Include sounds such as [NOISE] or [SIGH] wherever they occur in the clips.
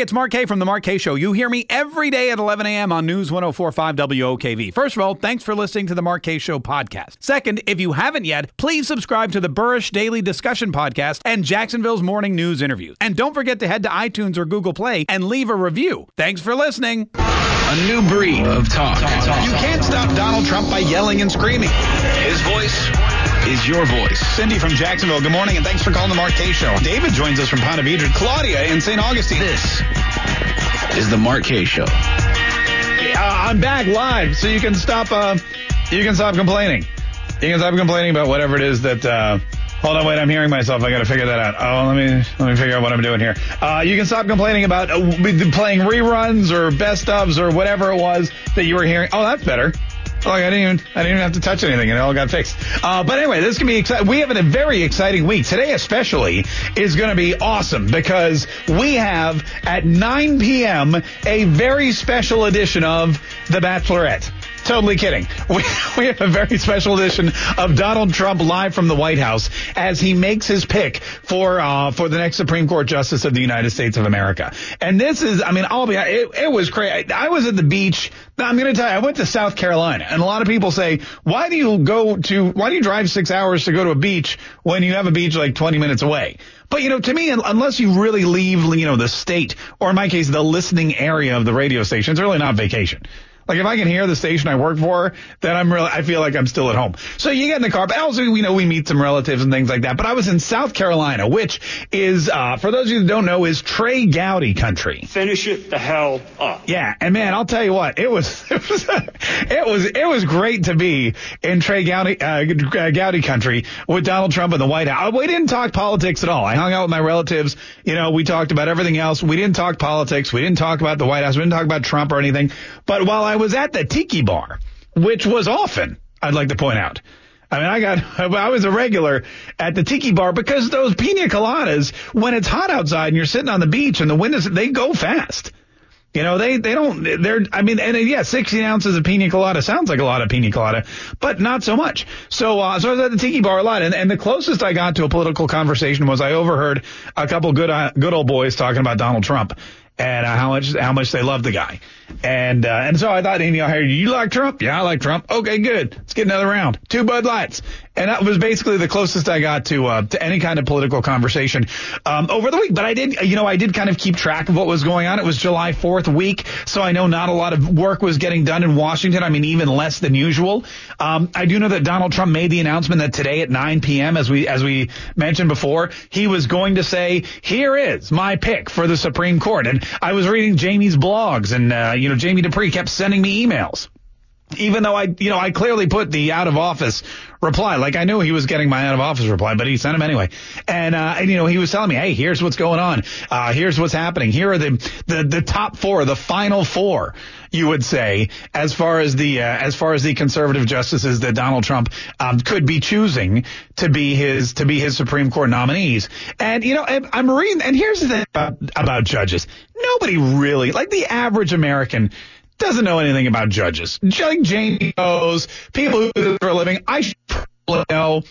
Hey, it's Mark Kaye from The Mark Kaye Show. You hear me every day at 11 a.m. on News 1045 WOKV. First of all, thanks for listening to The Mark Kaye Show podcast. Second, if you haven't yet, please subscribe to the Burrish Daily Discussion podcast and Jacksonville's Morning News interviews. And don't forget to head to iTunes or Google Play and leave a review. Thanks for listening. A new breed of talk. You can't stop Donald Trump by yelling and screaming. His voice is your voice. Cindy from Jacksonville, good morning, and thanks for calling the Mark Kaye Show. David joins us from Ponte Vedra. Claudia in St. Augustine. This is the Mark Kaye Show. Uh, I'm back live, so you can stop. Uh, you can stop complaining. You can stop complaining about whatever it is that. Uh, hold on, wait. I'm hearing myself. I got to figure that out. Oh, let me let me figure out what I'm doing here. Uh, you can stop complaining about uh, playing reruns or best ofs or whatever it was that you were hearing. Oh, that's better. Oh, I didn't even I didn't even have to touch anything, and it all got fixed. Uh, but anyway, this can be exciting. We have a very exciting week today, especially is going to be awesome because we have at 9 p.m. a very special edition of The Bachelorette. Totally kidding. [LAUGHS] We, we have a very special edition of Donald Trump live from the White House as he makes his pick for uh, for the next Supreme Court Justice of the United States of America. And this is, I mean, I'll be, it, it was crazy. I was at the beach. I'm going to tell you, I went to South Carolina, and a lot of people say, why do you go to, why do you drive six hours to go to a beach when you have a beach like 20 minutes away? But you know, to me, unless you really leave, you know, the state, or in my case, the listening area of the radio station, it's really not vacation. Like if I can hear the station I work for, then I'm really, I feel like I'm still at home. So you get in the car, but also, we know, we meet some relatives and things like that. But I was in South Carolina, which is, uh, for those of you that don't know, is Trey Gowdy country. Finish it the hell up. Yeah. And man, I'll tell you what, it was, [LAUGHS] it was, it was, it was great to be in Trey Gowdy, uh, Gowdy country with Donald Trump in the White House. We didn't talk politics at all. I hung out with my relatives. You know, we talked about everything else. We didn't talk politics. We didn't talk about the White House. We didn't talk about Trump or anything. But while I was at the tiki bar, which was often, I'd like to point out. I mean, I got, [LAUGHS] I was a regular at the tiki bar because those pina coladas, when it's hot outside and you're sitting on the beach and the wind is, they go fast. You know, they, they don't, they're, I mean, and yeah, 16 ounces of pina colada sounds like a lot of pina colada, but not so much. So, uh, so I was at the tiki bar a lot. And, and the closest I got to a political conversation was I overheard a couple good, uh, good old boys talking about Donald Trump and uh, how much how much they love the guy. And uh, and so I thought, you know, you like Trump? Yeah, I like Trump. Okay, good. Let's get another round. Two Bud Lights. And that was basically the closest I got to uh, to any kind of political conversation um, over the week. But I did, you know, I did kind of keep track of what was going on. It was July 4th week, so I know not a lot of work was getting done in Washington. I mean, even less than usual. Um, I do know that Donald Trump made the announcement that today at 9 p.m., as we as we mentioned before, he was going to say, "Here is my pick for the Supreme Court." And I was reading Jamie's blogs, and uh, you know, Jamie Dupree kept sending me emails even though I, you know, I clearly put the out of office reply. Like I knew he was getting my out of office reply, but he sent him anyway. And, uh, and you know, he was telling me, hey, here's what's going on. Uh, here's what's happening. Here are the, the, the top four, the final four, you would say, as far as the, uh, as far as the conservative justices that Donald Trump, um, could be choosing to be his, to be his Supreme Court nominees. And, you know, I'm reading, and here's the thing about, about judges. Nobody really, like the average American, doesn't know anything about judges. Like Jane knows, people who do this for a living, I should know.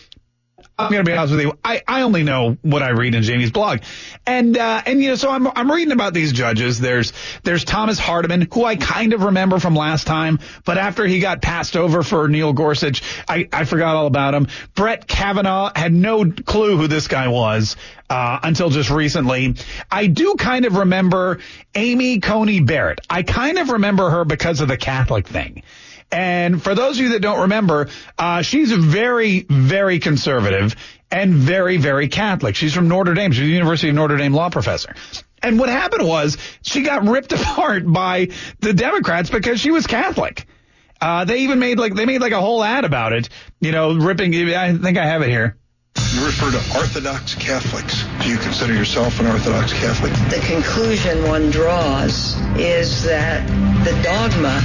I'm going to be honest with you. I, I only know what I read in Jamie's blog. And, uh, and, you know, so I'm, I'm reading about these judges. There's, there's Thomas Hardiman, who I kind of remember from last time, but after he got passed over for Neil Gorsuch, I, I forgot all about him. Brett Kavanaugh had no clue who this guy was, uh, until just recently. I do kind of remember Amy Coney Barrett. I kind of remember her because of the Catholic thing. And for those of you that don't remember, uh, she's very, very conservative and very, very Catholic. She's from Notre Dame. She's a University of Notre Dame law professor. And what happened was she got ripped [LAUGHS] apart by the Democrats because she was Catholic. Uh, they even made like, they made like a whole ad about it, you know, ripping, I think I have it here. You refer to Orthodox Catholics. Do you consider yourself an Orthodox Catholic? The conclusion one draws is that the dogma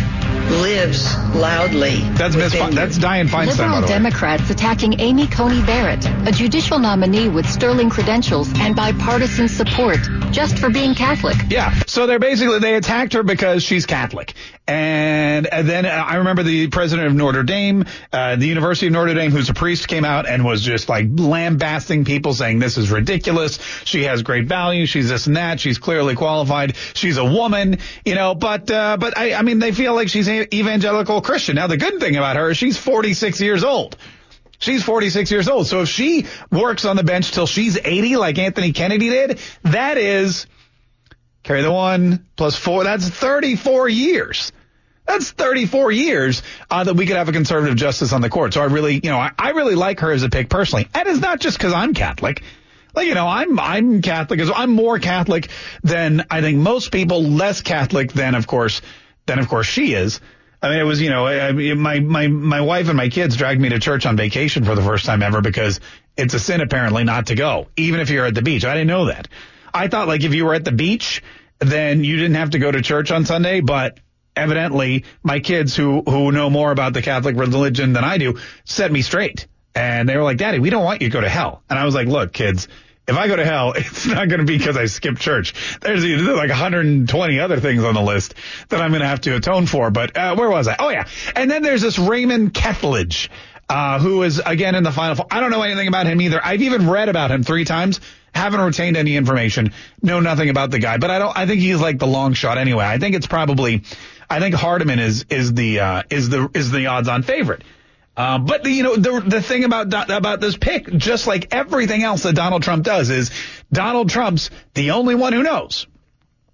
lives loudly. That's Miss. Fe- that's Dianne Feinstein. by Liberal the way. Democrats attacking Amy Coney Barrett, a judicial nominee with sterling credentials and bipartisan support, just for being Catholic. Yeah. So they're basically they attacked her because she's Catholic, and, and then uh, I remember the president of Notre Dame, uh, the University of Notre Dame, who's a priest, came out and was just like lambasting people, saying this is ridiculous. She has great value. She's this and that. She's clearly qualified. She's a woman, you know. But uh, but I, I mean, they feel like she's a evangelical Christian. Now the good thing about her is she's 46 years old. She's 46 years old. So if she works on the bench till she's 80, like Anthony Kennedy did, that is carry the one plus four. That's 34 years. That's 34 years uh, that we could have a conservative justice on the court. So I really, you know, I, I really like her as a pick personally. And it's not just because I'm Catholic. Like, you know, I'm, I'm Catholic I'm more Catholic than I think most people, less Catholic than, of course, than of course she is. I mean, it was, you know, I, I, my, my, my wife and my kids dragged me to church on vacation for the first time ever because it's a sin apparently not to go, even if you're at the beach. I didn't know that. I thought like if you were at the beach, then you didn't have to go to church on Sunday, but evidently my kids who, who know more about the Catholic religion than I do set me straight. And they were like, Daddy, we don't want you to go to hell. And I was like, look, kids, if I go to hell, [LAUGHS] it's not going to be because I skipped church. There's like 120 other things on the list that I'm going to have to atone for. But uh, where was I? Oh, yeah. And then there's this Raymond Kethledge, uh, who is again in the final four. I don't know anything about him either. I've even read about him three times. Haven't retained any information. Know nothing about the guy, but I don't. I think he's like the long shot anyway. I think it's probably. I think Hardiman is is the uh, is the is the odds-on favorite. Uh, but the, you know the the thing about about this pick, just like everything else that Donald Trump does, is Donald Trump's the only one who knows.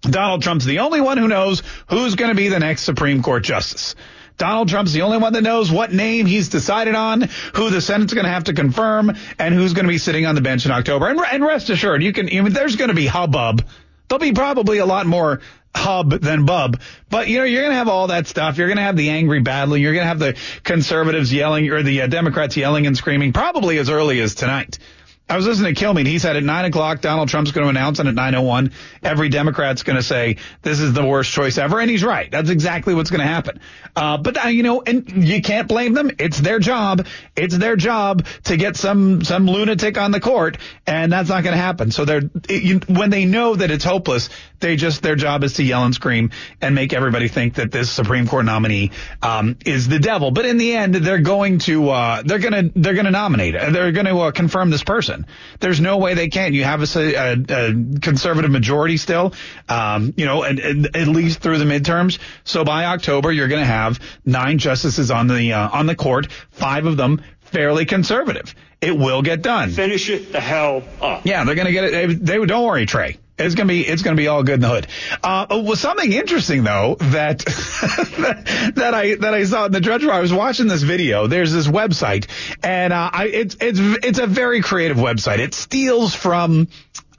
Donald Trump's the only one who knows who's going to be the next Supreme Court justice. Donald Trump's the only one that knows what name he's decided on, who the Senate's going to have to confirm, and who's going to be sitting on the bench in October. And, and rest assured, you can. I mean, there's going to be hubbub. There'll be probably a lot more hub than bub. But you know, you're going to have all that stuff. You're going to have the angry battling. You're going to have the conservatives yelling or the uh, Democrats yelling and screaming probably as early as tonight. I was listening to Kilmeade. He said at nine o'clock, Donald Trump's going to announce, and at nine oh one, every Democrat's going to say this is the worst choice ever, and he's right. That's exactly what's going to happen. Uh, but uh, you know, and you can't blame them. It's their job. It's their job to get some some lunatic on the court, and that's not going to happen. So they're it, you, when they know that it's hopeless, they just their job is to yell and scream and make everybody think that this Supreme Court nominee um, is the devil. But in the end, they're going to uh, they're going to they're going to nominate. They're going to uh, confirm this person. There's no way they can. You have a, a, a conservative majority still, um, you know, and, and at least through the midterms. So by October, you're going to have nine justices on the uh, on the court, five of them fairly conservative. It will get done. Finish it the hell up. Yeah, they're going to get it. They, they don't worry, Trey. It's gonna be it's gonna be all good in the hood. Uh, was something interesting though [LAUGHS] that that I that I saw in the Drudge. I was watching this video. There's this website, and uh, I, it's it's it's a very creative website. It steals from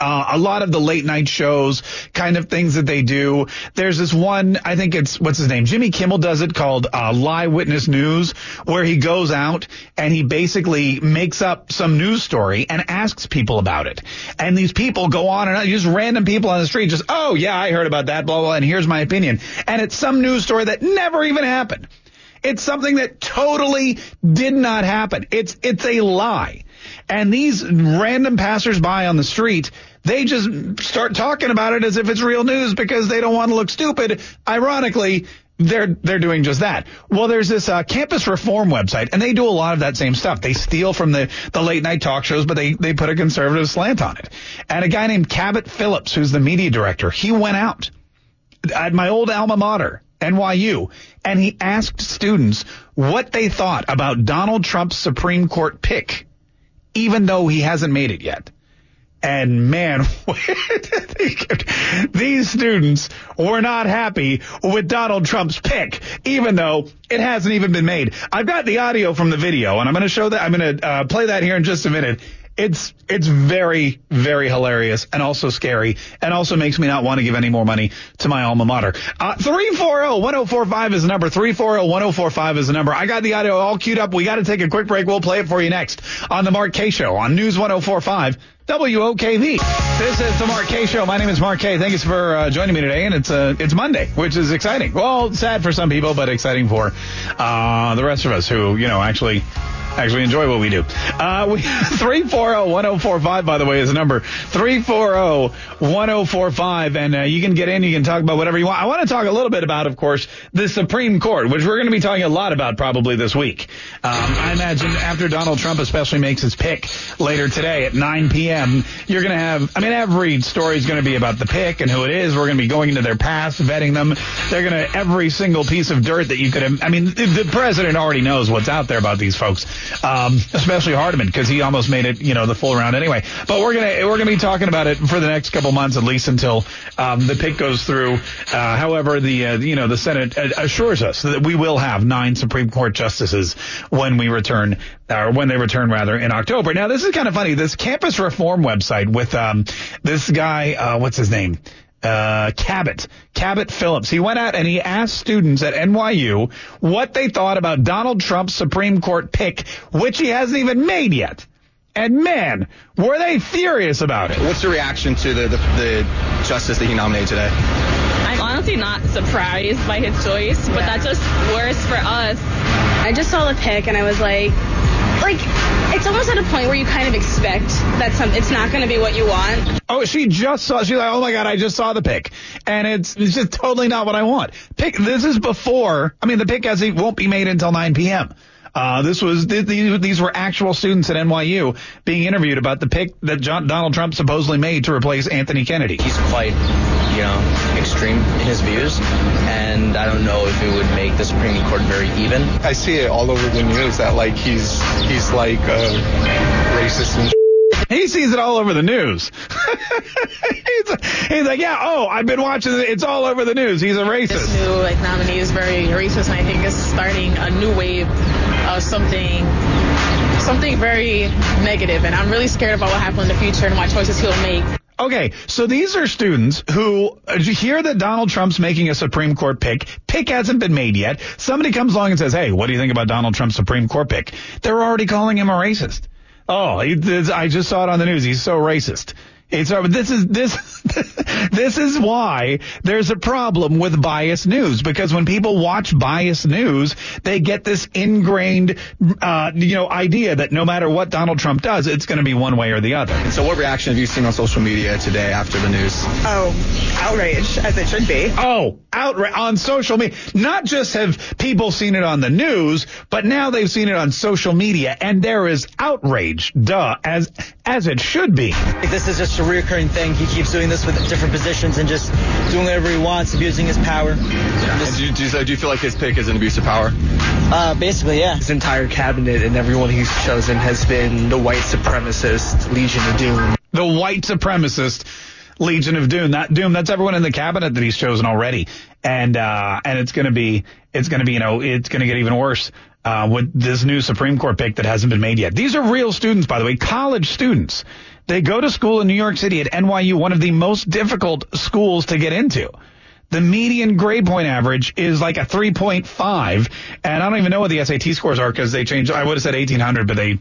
uh, a lot of the late night shows, kind of things that they do. There's this one, I think it's, what's his name? Jimmy Kimmel does it called uh, Lie Witness News, where he goes out and he basically makes up some news story and asks people about it. And these people go on and on, just random people on the street, just, oh yeah, I heard about that, blah, blah, and here's my opinion. And it's some news story that never even happened. It's something that totally did not happen. It's, it's a lie. And these random passersby on the street, they just start talking about it as if it's real news because they don't want to look stupid. Ironically, they're they're doing just that. Well, there's this uh, campus reform website, and they do a lot of that same stuff. They steal from the the late night talk shows, but they they put a conservative slant on it. And a guy named Cabot Phillips, who's the media director, he went out at my old alma mater. NYU, and he asked students what they thought about Donald Trump's Supreme Court pick, even though he hasn't made it yet. And man, [LAUGHS] these students were not happy with Donald Trump's pick, even though it hasn't even been made. I've got the audio from the video, and I'm going to show that. I'm going to uh, play that here in just a minute. It's it's very very hilarious and also scary and also makes me not want to give any more money to my alma mater. Uh, 340-1045 is the number. 340-1045 is the number. I got the audio all queued up. We got to take a quick break. We'll play it for you next on the Mark Kaye Show on News 1045 WOKV. This is the Mark Kaye Show. My name is Mark Kaye. Thank you for uh, joining me today, and it's uh, it's Monday, which is exciting. Well, sad for some people, but exciting for uh, the rest of us who, you know, actually actually enjoy what we do. Uh, we, [LAUGHS] 340-1045, by the way, is the number. 340-1045. And uh, you can get in, you can talk about whatever you want. I want to talk a little bit about, of course, the Supreme Court, which we're going to be talking a lot about probably this week. Um, I imagine after Donald Trump especially makes his pick later today at 9 p.m., you're going to have, I mean, every story is going to be about the pick and who it is. We're going to be going into their past, vetting them. They're going to, every single piece of dirt that you could I mean, the president already knows what's out there about these folks um, especially Hardiman because he almost made it, you know, the full round anyway. But we're gonna we're gonna be talking about it for the next couple months at least until um, the pick goes through. Uh, however, the uh, you know the Senate assures us that we will have nine Supreme Court justices when we return or when they return rather in October. Now this is kind of funny. This campus reform website with um, this guy, uh, what's his name? Uh, Cabot, Cabot Phillips. He went out and he asked students at NYU what they thought about Donald Trump's Supreme Court pick, which he hasn't even made yet. And man, were they furious about it. What's your reaction to the, the, the justice that he nominated today? I'm honestly not surprised by his choice, but that's just worse for us. I just saw the pick and I was like, like it's almost at a point where you kind of expect that some it's not going to be what you want. Oh, she just saw. She's like, oh my god, I just saw the pick, and it's it's just totally not what I want. Pick. This is before. I mean, the pick as it won't be made until 9 p.m. Uh, this was these, these were actual students at NYU being interviewed about the pick that John, Donald Trump supposedly made to replace Anthony Kennedy. He's quite, you know, extreme in his views, and I don't know if it would make the Supreme Court very even. I see it all over the news that like he's he's like uh, racist and. He sees it all over the news. [LAUGHS] he's, he's, like, yeah, oh, I've been watching it. It's all over the news. He's a racist. This new like nominee is very racist, and I think it's starting a new wave of something something very negative, and I'm really scared about what happens in the future and what choices he'll make. Okay, so these are students who uh, hear that Donald Trump's making a Supreme Court pick. Pick hasn't been made yet. Somebody comes along and says, "Hey, what do you think about Donald Trump's Supreme Court pick?" They're already calling him a racist. Oh, I just saw it on the news. He's so racist. It's uh, this is this [LAUGHS] this is why there's a problem with biased news because when people watch biased news, they get this ingrained uh, you know idea that no matter what Donald Trump does, it's going to be one way or the other. So, what reaction have you seen on social media today after the news? Oh, outrage as it should be. Oh, outrage on social media. Not just have people seen it on the news, but now they've seen it on social media, and there is outrage. Duh, as as it should be. This is just a recurring thing. He keeps doing this with different positions and just doing whatever he wants, abusing his power. Yeah. Do, you, do, you, do, you, feel like his pick is an abuse of power? Uh, basically, yeah. His entire cabinet and everyone he's chosen has been the white supremacist Legion of Doom. The white supremacist Legion of Doom. That Doom. That's everyone in the cabinet that he's chosen already, and uh, and it's gonna be it's gonna be you know it's gonna get even worse. Uh, with this new Supreme Court pick that hasn't been made yet. These are real students, by the way, college students. They go to school in New York City at NYU, one of the most difficult schools to get into. The median grade point average is like a 3.5, and I don't even know what the SAT scores are because they changed. I would have said 1800, but they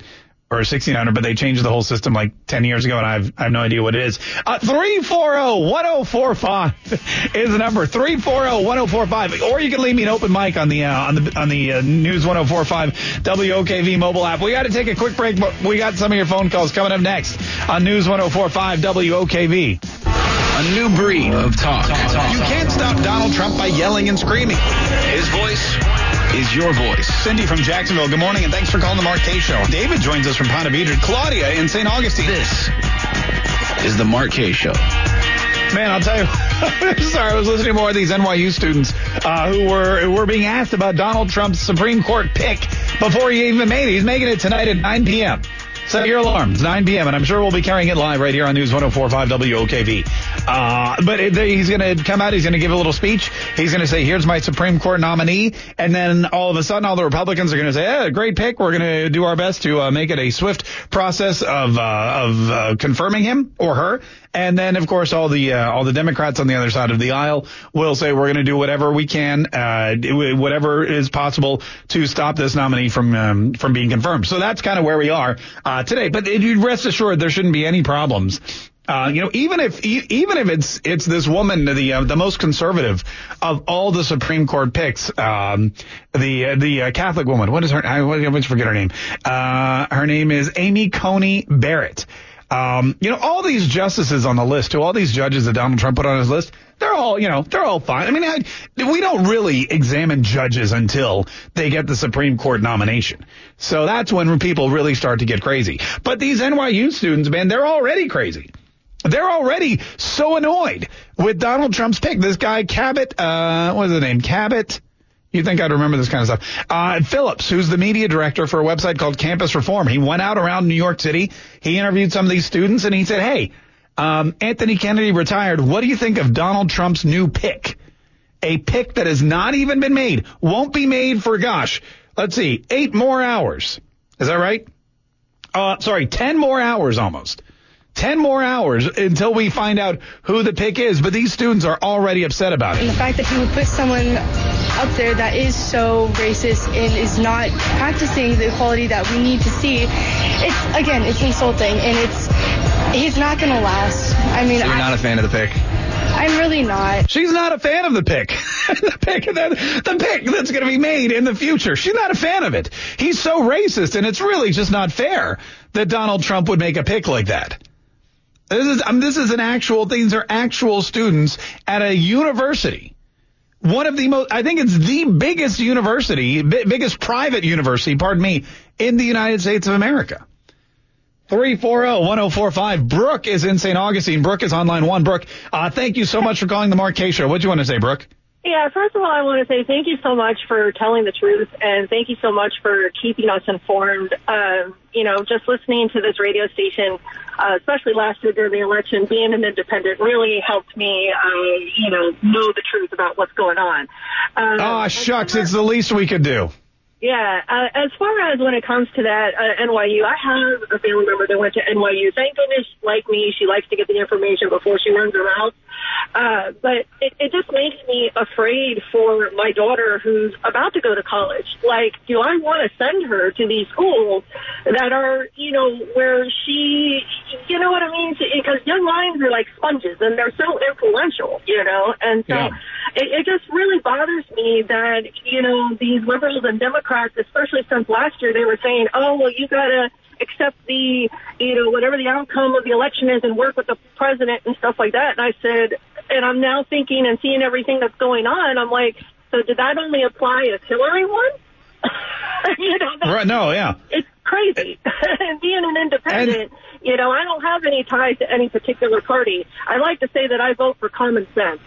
or 1600, but they changed the whole system like 10 years ago, and I've, I have no idea what it is. Uh, 340-1045 [LAUGHS] is the number. 340-1045. Or you can leave me an open mic on the, uh, on the, on the uh, News 1045 WOKV mobile app. We got to take a quick break, but we got some of your phone calls coming up next on News 1045 WOKV. A new breed of talk. You can't stop Donald Trump by yelling and screaming. His voice is your voice. Cindy from Jacksonville, good morning, and thanks for calling the Mark Kaye Show. David joins us from Ponte Vedra. Claudia in St. Augustine. This is the Mark Kaye Show. Man, I'll tell you. [LAUGHS] sorry, I was listening to more of these NYU students uh, who were who were being asked about Donald Trump's Supreme Court pick before he even made it. He's making it tonight at 9 p.m. Set your alarms, 9 p.m., and I'm sure we'll be carrying it live right here on News 1045 WOKV. Uh, but it, he's going to come out, he's going to give a little speech. He's going to say, here's my Supreme Court nominee. And then all of a sudden, all the Republicans are going to say, yeah, great pick. We're going to do our best to uh, make it a swift process of, uh, of uh, confirming him or her. And then, of course, all the uh, all the Democrats on the other side of the aisle will say we're going to do whatever we can, uh, whatever is possible to stop this nominee from um, from being confirmed. So that's kind of where we are uh, today. But you rest assured, there shouldn't be any problems. Uh, you know, even if even if it's it's this woman, the uh, the most conservative of all the Supreme Court picks, um, the uh, the uh, Catholic woman. What is her? I always forget her name. Uh, her name is Amy Coney Barrett. Um, you know, all these justices on the list, too, all these judges that Donald Trump put on his list, they're all, you know, they're all fine. I mean, I, we don't really examine judges until they get the Supreme Court nomination. So that's when people really start to get crazy. But these NYU students, man, they're already crazy. They're already so annoyed with Donald Trump's pick. This guy, Cabot, uh, what is his name? Cabot. You think I'd remember this kind of stuff. Uh, Phillips, who's the media director for a website called Campus Reform, he went out around New York City. He interviewed some of these students and he said, Hey, um, Anthony Kennedy retired. What do you think of Donald Trump's new pick? A pick that has not even been made, won't be made for, gosh, let's see, eight more hours. Is that right? Uh, sorry, 10 more hours almost. 10 more hours until we find out who the pick is, but these students are already upset about And it. the fact that he would put someone up there that is so racist and is not practicing the equality that we need to see, it's, again, it's insulting and it's, he's not going to last. I mean, So you're I, not a fan of the pick? I'm really not. She's not a fan of the pick. [LAUGHS] the pick the, the pick that's going to be made in the future. She's not a fan of it. He's so racist, and it's really just not fair that Donald Trump would make a pick like that. This is I mean, this is an actual. These are actual students at a university. One of the most, I think it's the biggest university, bi- biggest private university, pardon me, in the United States of America. 340-1045. Brooke is in St. Augustine. Brooke is on line one. Brooke, uh, thank you so much for calling the Mark Show. What do you want to say, Brooke? Yeah, first of all, I want to say thank you so much for telling the truth and thank you so much for keeping us informed. Um, you know, just listening to this radio station, uh, especially last year during the election, being an independent really helped me, uh, you know, know the truth about what's going on. Um, Oh, shucks. It's the least we could do. Yeah, uh, as far as when it comes to that, uh, NYU, I have a family member that went to NYU. Thank goodness, like me, she likes to get the information before she runs her mouth. Uh, but it, it just makes me afraid for my daughter who's about to go to college. Like, do I want to send her to these schools that are, you know, where she, you know what I mean? Because young minds are like sponges and they're so influential, you know? And so Yeah. It, it just really bothers me that, you know, these liberals and Democrats, especially since last year, they were saying, oh, well, you got to accept the, you know, whatever the outcome of the election is and work with the president and stuff like that. And I said, and I'm now thinking and seeing everything that's going on. I'm like, so did that only apply if Hillary won? [LAUGHS] you know, Right? No, yeah. it's crazy. and [LAUGHS] being an independent, you know, I don't have any ties to any particular party. I like to say that I vote for common sense.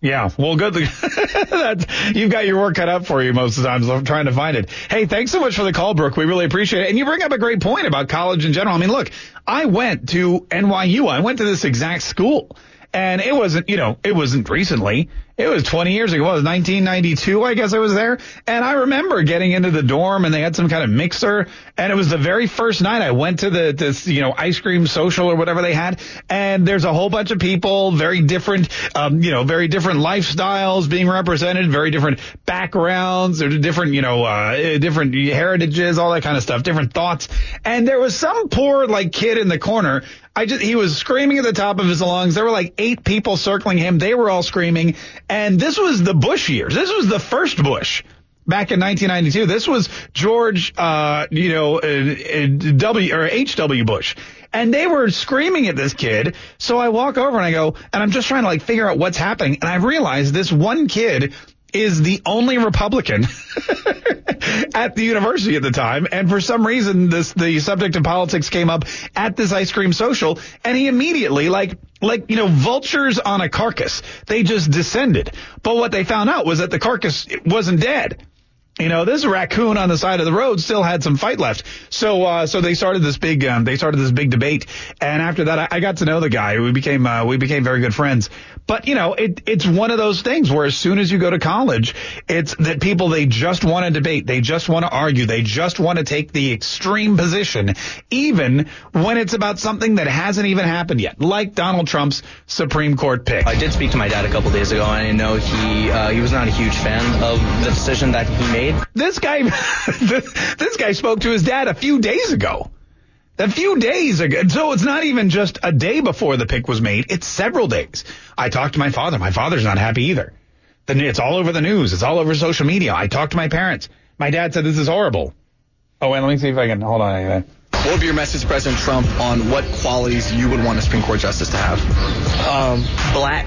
Yeah, well, good. [LAUGHS] You've got your work cut out for you most of the times. I'm trying to find it. Hey, thanks so much for the call, Brooke. We really appreciate it. And you bring up a great point about college in general. I mean, look, I went to NYU. I went to this exact school. And it wasn't, you know, it wasn't recently. It was 20 years ago. It was 1992, I guess I was there. And I remember getting into the dorm and they had some kind of mixer. And it was the very first night I went to the, this, you know, ice cream social or whatever they had. And there's a whole bunch of people, very different, um, you know, very different lifestyles being represented, very different backgrounds, or different, you know, uh, different heritages, all that kind of stuff, different thoughts. And there was some poor, like, kid in the corner. I just, he was screaming at the top of his lungs. There were like eight people circling him. They were all screaming. And this was the Bush years. This was the first Bush back in 1992. This was George, uh, you know, uh, uh, W or H.W. Bush. And they were screaming at this kid. So I walk over and I go, and I'm just trying to like figure out what's happening. And I realize this one kid is the only Republican [LAUGHS] at the university at the time. And for some reason, this, the subject of politics came up at this ice cream social and he immediately, like, like, you know, vultures on a carcass, they just descended. But what they found out was that the carcass wasn't dead. You know, this raccoon on the side of the road still had some fight left. So, uh, so they started this big, um, they started this big debate. And after that, I, I got to know the guy. We became, uh, we became very good friends. But, you know, it, it's one of those things where as soon as you go to college, it's that people, they just want to debate. They just want to argue. They just want to take the extreme position, even when it's about something that hasn't even happened yet, like Donald Trump's Supreme Court pick. I did speak to my dad a couple days ago, and I know he uh, he was not a huge fan of the decision that he made. This guy, [LAUGHS] this guy spoke to his dad a few days ago. A few days ago. So it's not even just a day before the pick was made. It's several days. I talked to my father. My father's not happy either. Then it's all over the news. It's all over social media. I talked to my parents. My dad said this is horrible. Oh, wait, let me see if I can hold on. What would be your message to President Trump on what qualities you would want a Supreme Court justice to have? Um, black,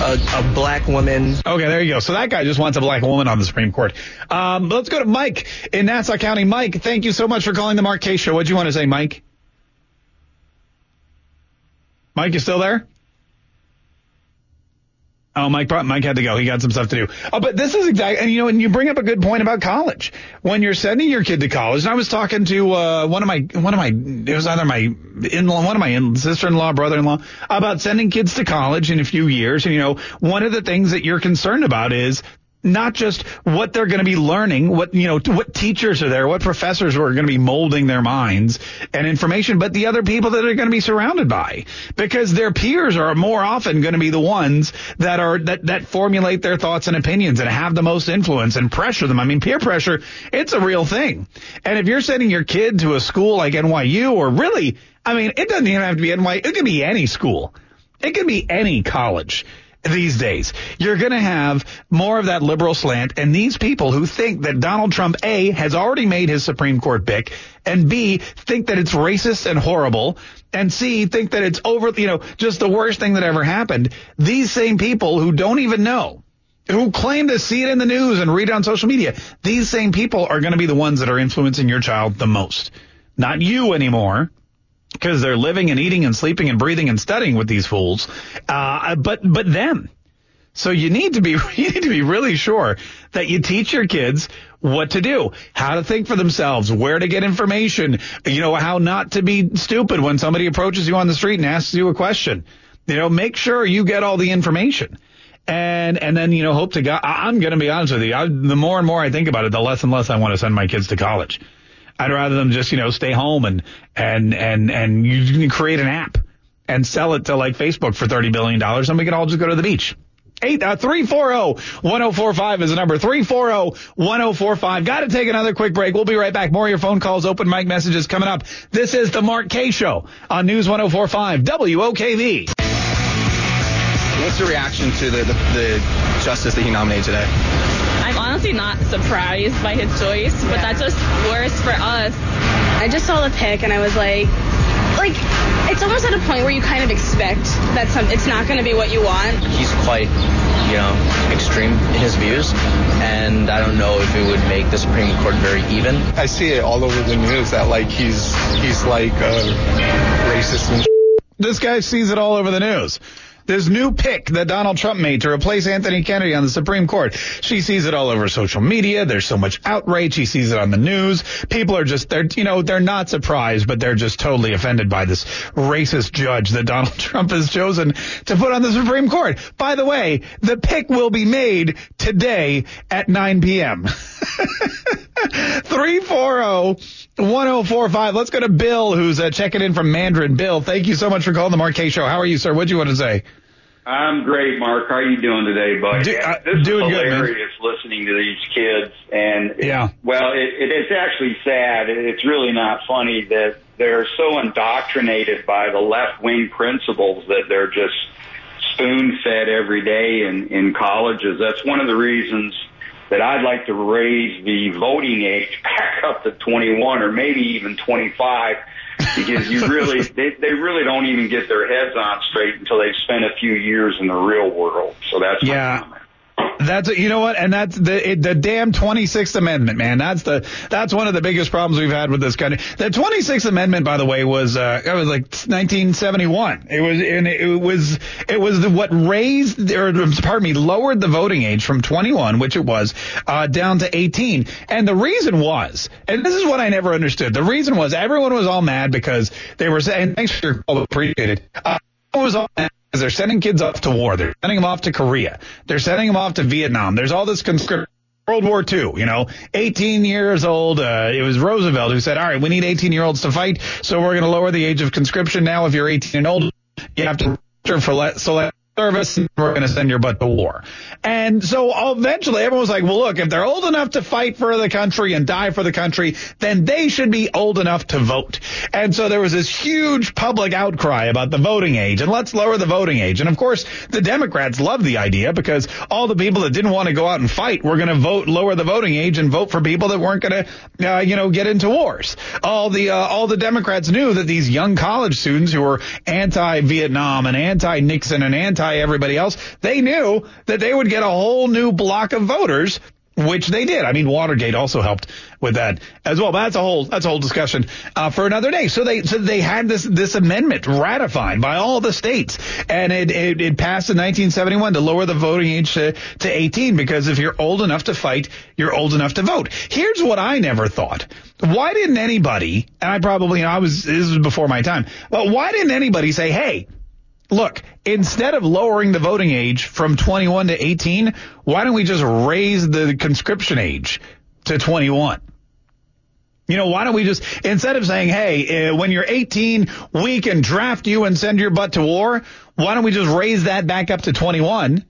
a, a black woman. Okay, there you go. So that guy just wants a black woman on the Supreme Court. Um, let's go to Mike in Nassau County. Mike, thank you so much for calling the Mark Kaye Show. What do you want to say, Mike? Mike, you still there? Oh, Mike, Mike had to go. He got some stuff to do. Oh, but this is exactly, and you know, and you bring up a good point about college. When you're sending your kid to college, and I was talking to uh, one of my, one of my, it was either my in-law, one of my in, sister-in-law, brother-in-law, about sending kids to college in a few years. And you know, one of the things that you're concerned about is not just what they're going to be learning, what, you know, what teachers are there, what professors are going to be molding their minds and information, but the other people that are going to be surrounded by because their peers are more often going to be the ones that are, that, that formulate their thoughts and opinions and have the most influence and pressure them. I mean, peer pressure, it's a real thing. And if you're sending your kid to a school like NYU or really, I mean, it doesn't even have to be NYU. It could be any school. It could be any college these days. You're going to have more of that liberal slant, and these people who think that Donald Trump, A, has already made his Supreme Court pick, and B, think that it's racist and horrible, and C, think that it's over, you know, just the worst thing that ever happened. These same people who don't even know, who claim to see it in the news and read it on social media, these same people are going to be the ones that are influencing your child the most. Not you anymore because they're living and eating and sleeping and breathing and studying with these fools. Uh, but but them. So you need to be [LAUGHS] you need to be really sure that you teach your kids what to do, how to think for themselves, where to get information, you know, how not to be stupid when somebody approaches you on the street and asks you a question. You know, make sure you get all the information. And and then you know, hope to God. I'm going to be honest with you. I, the more and more I think about it, the less and less I want to send my kids to college. I'd rather them just, you know, stay home and, and, and, and you can create an app and sell it to like Facebook for $30 billion and we can all just go to the beach. Eight, uh, 340-1045 is the number. 340-1045. Got to take another quick break. We'll be right back. More of your phone calls, open mic messages coming up. This is the Mark Kaye Show on News 1045 WOKV. What's your reaction to the, the, the justice that he nominated today? I'm not surprised by his choice, but that's just worse for us. I just saw the pick and I was like, like it's almost at a point where you kind of expect that some it's not going to be what you want. He's quite, you know, extreme in his views, and I don't know if it would make the Supreme Court very even. I see it all over the news that like he's he's like uh, racist and. This guy sees it all over the news. This new pick that Donald Trump made to replace Anthony Kennedy on the Supreme Court. She sees it all over social media. There's so much outrage. She sees it on the news. People are just, they're, you know, they're not surprised, but they're just totally offended by this racist judge that [LAUGHS] Donald Trump has chosen to put on the Supreme Court. By the way, the pick will be made today at 9 p.m. 340-1045. [LAUGHS] Let's go to Bill, who's uh, checking in from Mandarin. Bill, thank you so much for calling the Kaye Show. How are you, sir? What do you want to say? I'm great, Mark. How are you doing today, buddy? Do, uh, this doing is good, man. hilarious listening to these kids, and Yeah. well, it, it is actually sad. It's really not funny that they're so indoctrinated by the left wing principles that they're just spoon fed every day in in colleges. That's one of the reasons that I'd like to raise the voting age [LAUGHS] back up to 21 or maybe even 25 because you really they, they really don't even get their heads on straight until they've spent a few years in the real world. So that's my Yeah. comment. That's you know what, and that's the the damn Twenty Sixth Amendment, man. That's the that's one of the biggest problems we've had with this country. The Twenty Sixth Amendment, by the way, was uh, it was like 1971. It was and it was it was the, what raised or pardon me lowered the voting age from 21, which it was, uh, down to 18. And the reason was, and this is what I never understood. The reason was everyone was all mad because they were saying, thanks for your call, appreciate it. Uh, was all mad because they're sending kids off to war. They're sending them off to Korea. They're sending them off to Vietnam. There's all this conscript. World War II, you know, 18 years old. Uh, it was Roosevelt who said, all right, we need 18 year olds to fight. So we're going to lower the age of conscription. Now, if you're 18 and old, you have to for le- select service, we're going to send your butt to war. And so eventually everyone was like, well, look, if they're old enough to fight for the country and die for the country, then they should be old enough to vote. And so there was this huge public outcry about the voting age and let's lower the voting age. And of course, the Democrats loved the idea because all the people that didn't want to go out and fight were going to vote, lower the voting age and vote for people that weren't going to, uh, you know, get into wars. All the, uh, all the Democrats knew that these young college students who were anti-Vietnam and anti-Nixon and anti everybody else, they knew that they would get a whole new block of voters which they did. I mean, Watergate also helped with that as well. But that's a whole that's a whole discussion uh, for another day. So they so they had this this amendment ratified by all the states, and it it, it passed in 1971 to lower the voting age to, to 18 because if you're old enough to fight, you're old enough to vote. Here's what I never thought: Why didn't anybody? And I probably you know, I was this was before my time, but why didn't anybody say, hey? Look, instead of lowering the voting age from 21 to 18, why don't we just raise the conscription age to 21? You know, why don't we just, instead of saying, hey, uh, when you're 18, we can draft you and send your butt to war, why don't we just raise that back up to 21?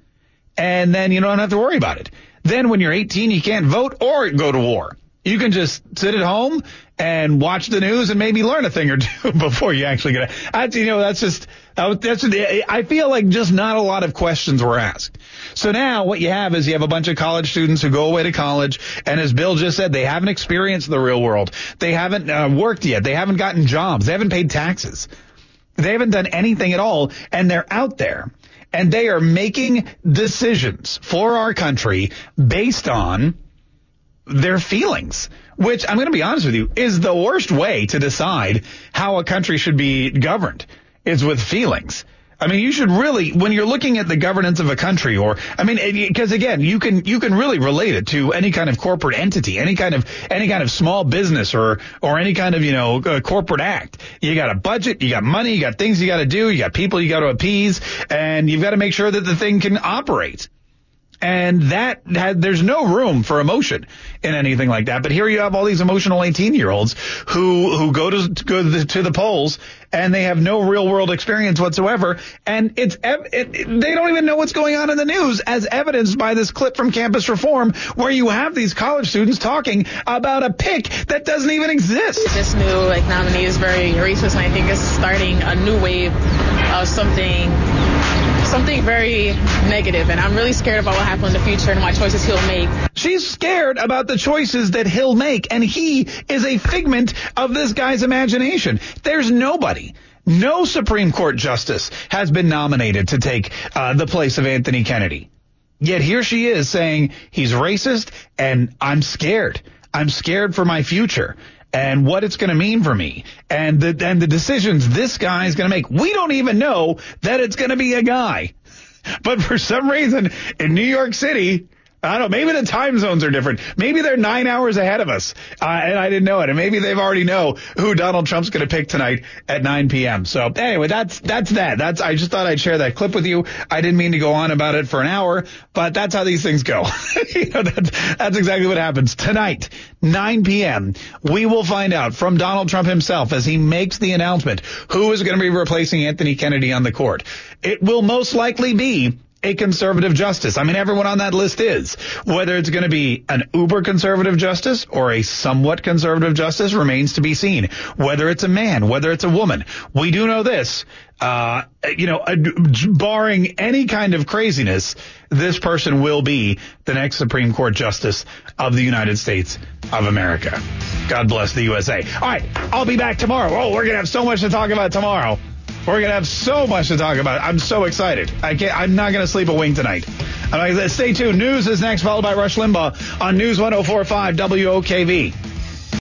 And then you don't have to worry about it. Then when you're 18, you can't vote or go to war. You can just sit at home and watch the news and maybe learn a thing or two [LAUGHS] before you actually get. That's, you know, that's just, that's, I feel like just not a lot of questions were asked. So now what you have is you have a bunch of college students who go away to college and as Bill just said, they haven't experienced the real world. They haven't uh, worked yet. They haven't gotten jobs. They haven't paid taxes. They haven't done anything at all and they're out there and they are making decisions for our country based on their feelings, which I'm going to be honest with you is the worst way to decide how a country should be governed is with feelings. I mean, you should really, when you're looking at the governance of a country, or I mean, because again, you can you can really relate it to any kind of corporate entity, any kind of any kind of small business, or or any kind of you know corporate act. You got a budget, you got money, you got things you got to do, you got people you got to appease, and you've got to make sure that the thing can operate. And that had, there's no room for emotion in anything like that. But here you have all these emotional 18 year olds who, who go to, go to the, polls and they have no real world experience whatsoever. And it's, it, it, they don't even know what's going on in the news as evidenced by this clip from campus reform where you have these college students talking about a pick that doesn't even exist. This new like nominee is very racist and I think it's starting a new wave of something something very negative, and I'm really scared about what happens in the future and what choices he'll make. She's scared about the choices that he'll make, and he is a figment of this guy's imagination. There's nobody. No Supreme Court justice has been nominated to take uh, the place of Anthony Kennedy. Yet here she is saying he's racist and I'm scared. I'm scared for my future and what it's going to mean for me and the, and the decisions this guy is going to make. We don't even know that it's going to be a guy. [LAUGHS] But for some reason in New York City, I don't know. Maybe the time zones are different. Maybe they're nine hours ahead of us, uh, and I didn't know it. And maybe they've already know who Donald Trump's going to pick tonight at 9 p.m. So anyway, that's that's that. That's I just thought I'd share that clip with you. I didn't mean to go on about it for an hour, but that's how these things go. [LAUGHS] you know, that's, that's exactly what happens tonight, 9 p.m. We will find out from Donald Trump himself as he makes the announcement who is going to be replacing Anthony Kennedy on the court. It will most likely be a conservative justice. I mean, everyone on that list is. Whether it's going to be an uber conservative justice or a somewhat conservative justice remains to be seen. Whether it's a man, whether it's a woman. We do know this. Uh, you know, barring any kind of craziness, this person will be the next Supreme Court Justice of the United States of America. God bless the USA. All right, I'll be back tomorrow. Oh, we're going to have so much to talk about tomorrow. We're gonna have so much to talk about. I'm so excited. I can't. I'm not gonna sleep a wink tonight. Stay tuned. News is next, followed by Rush Limbaugh on News 104.5 WOKV.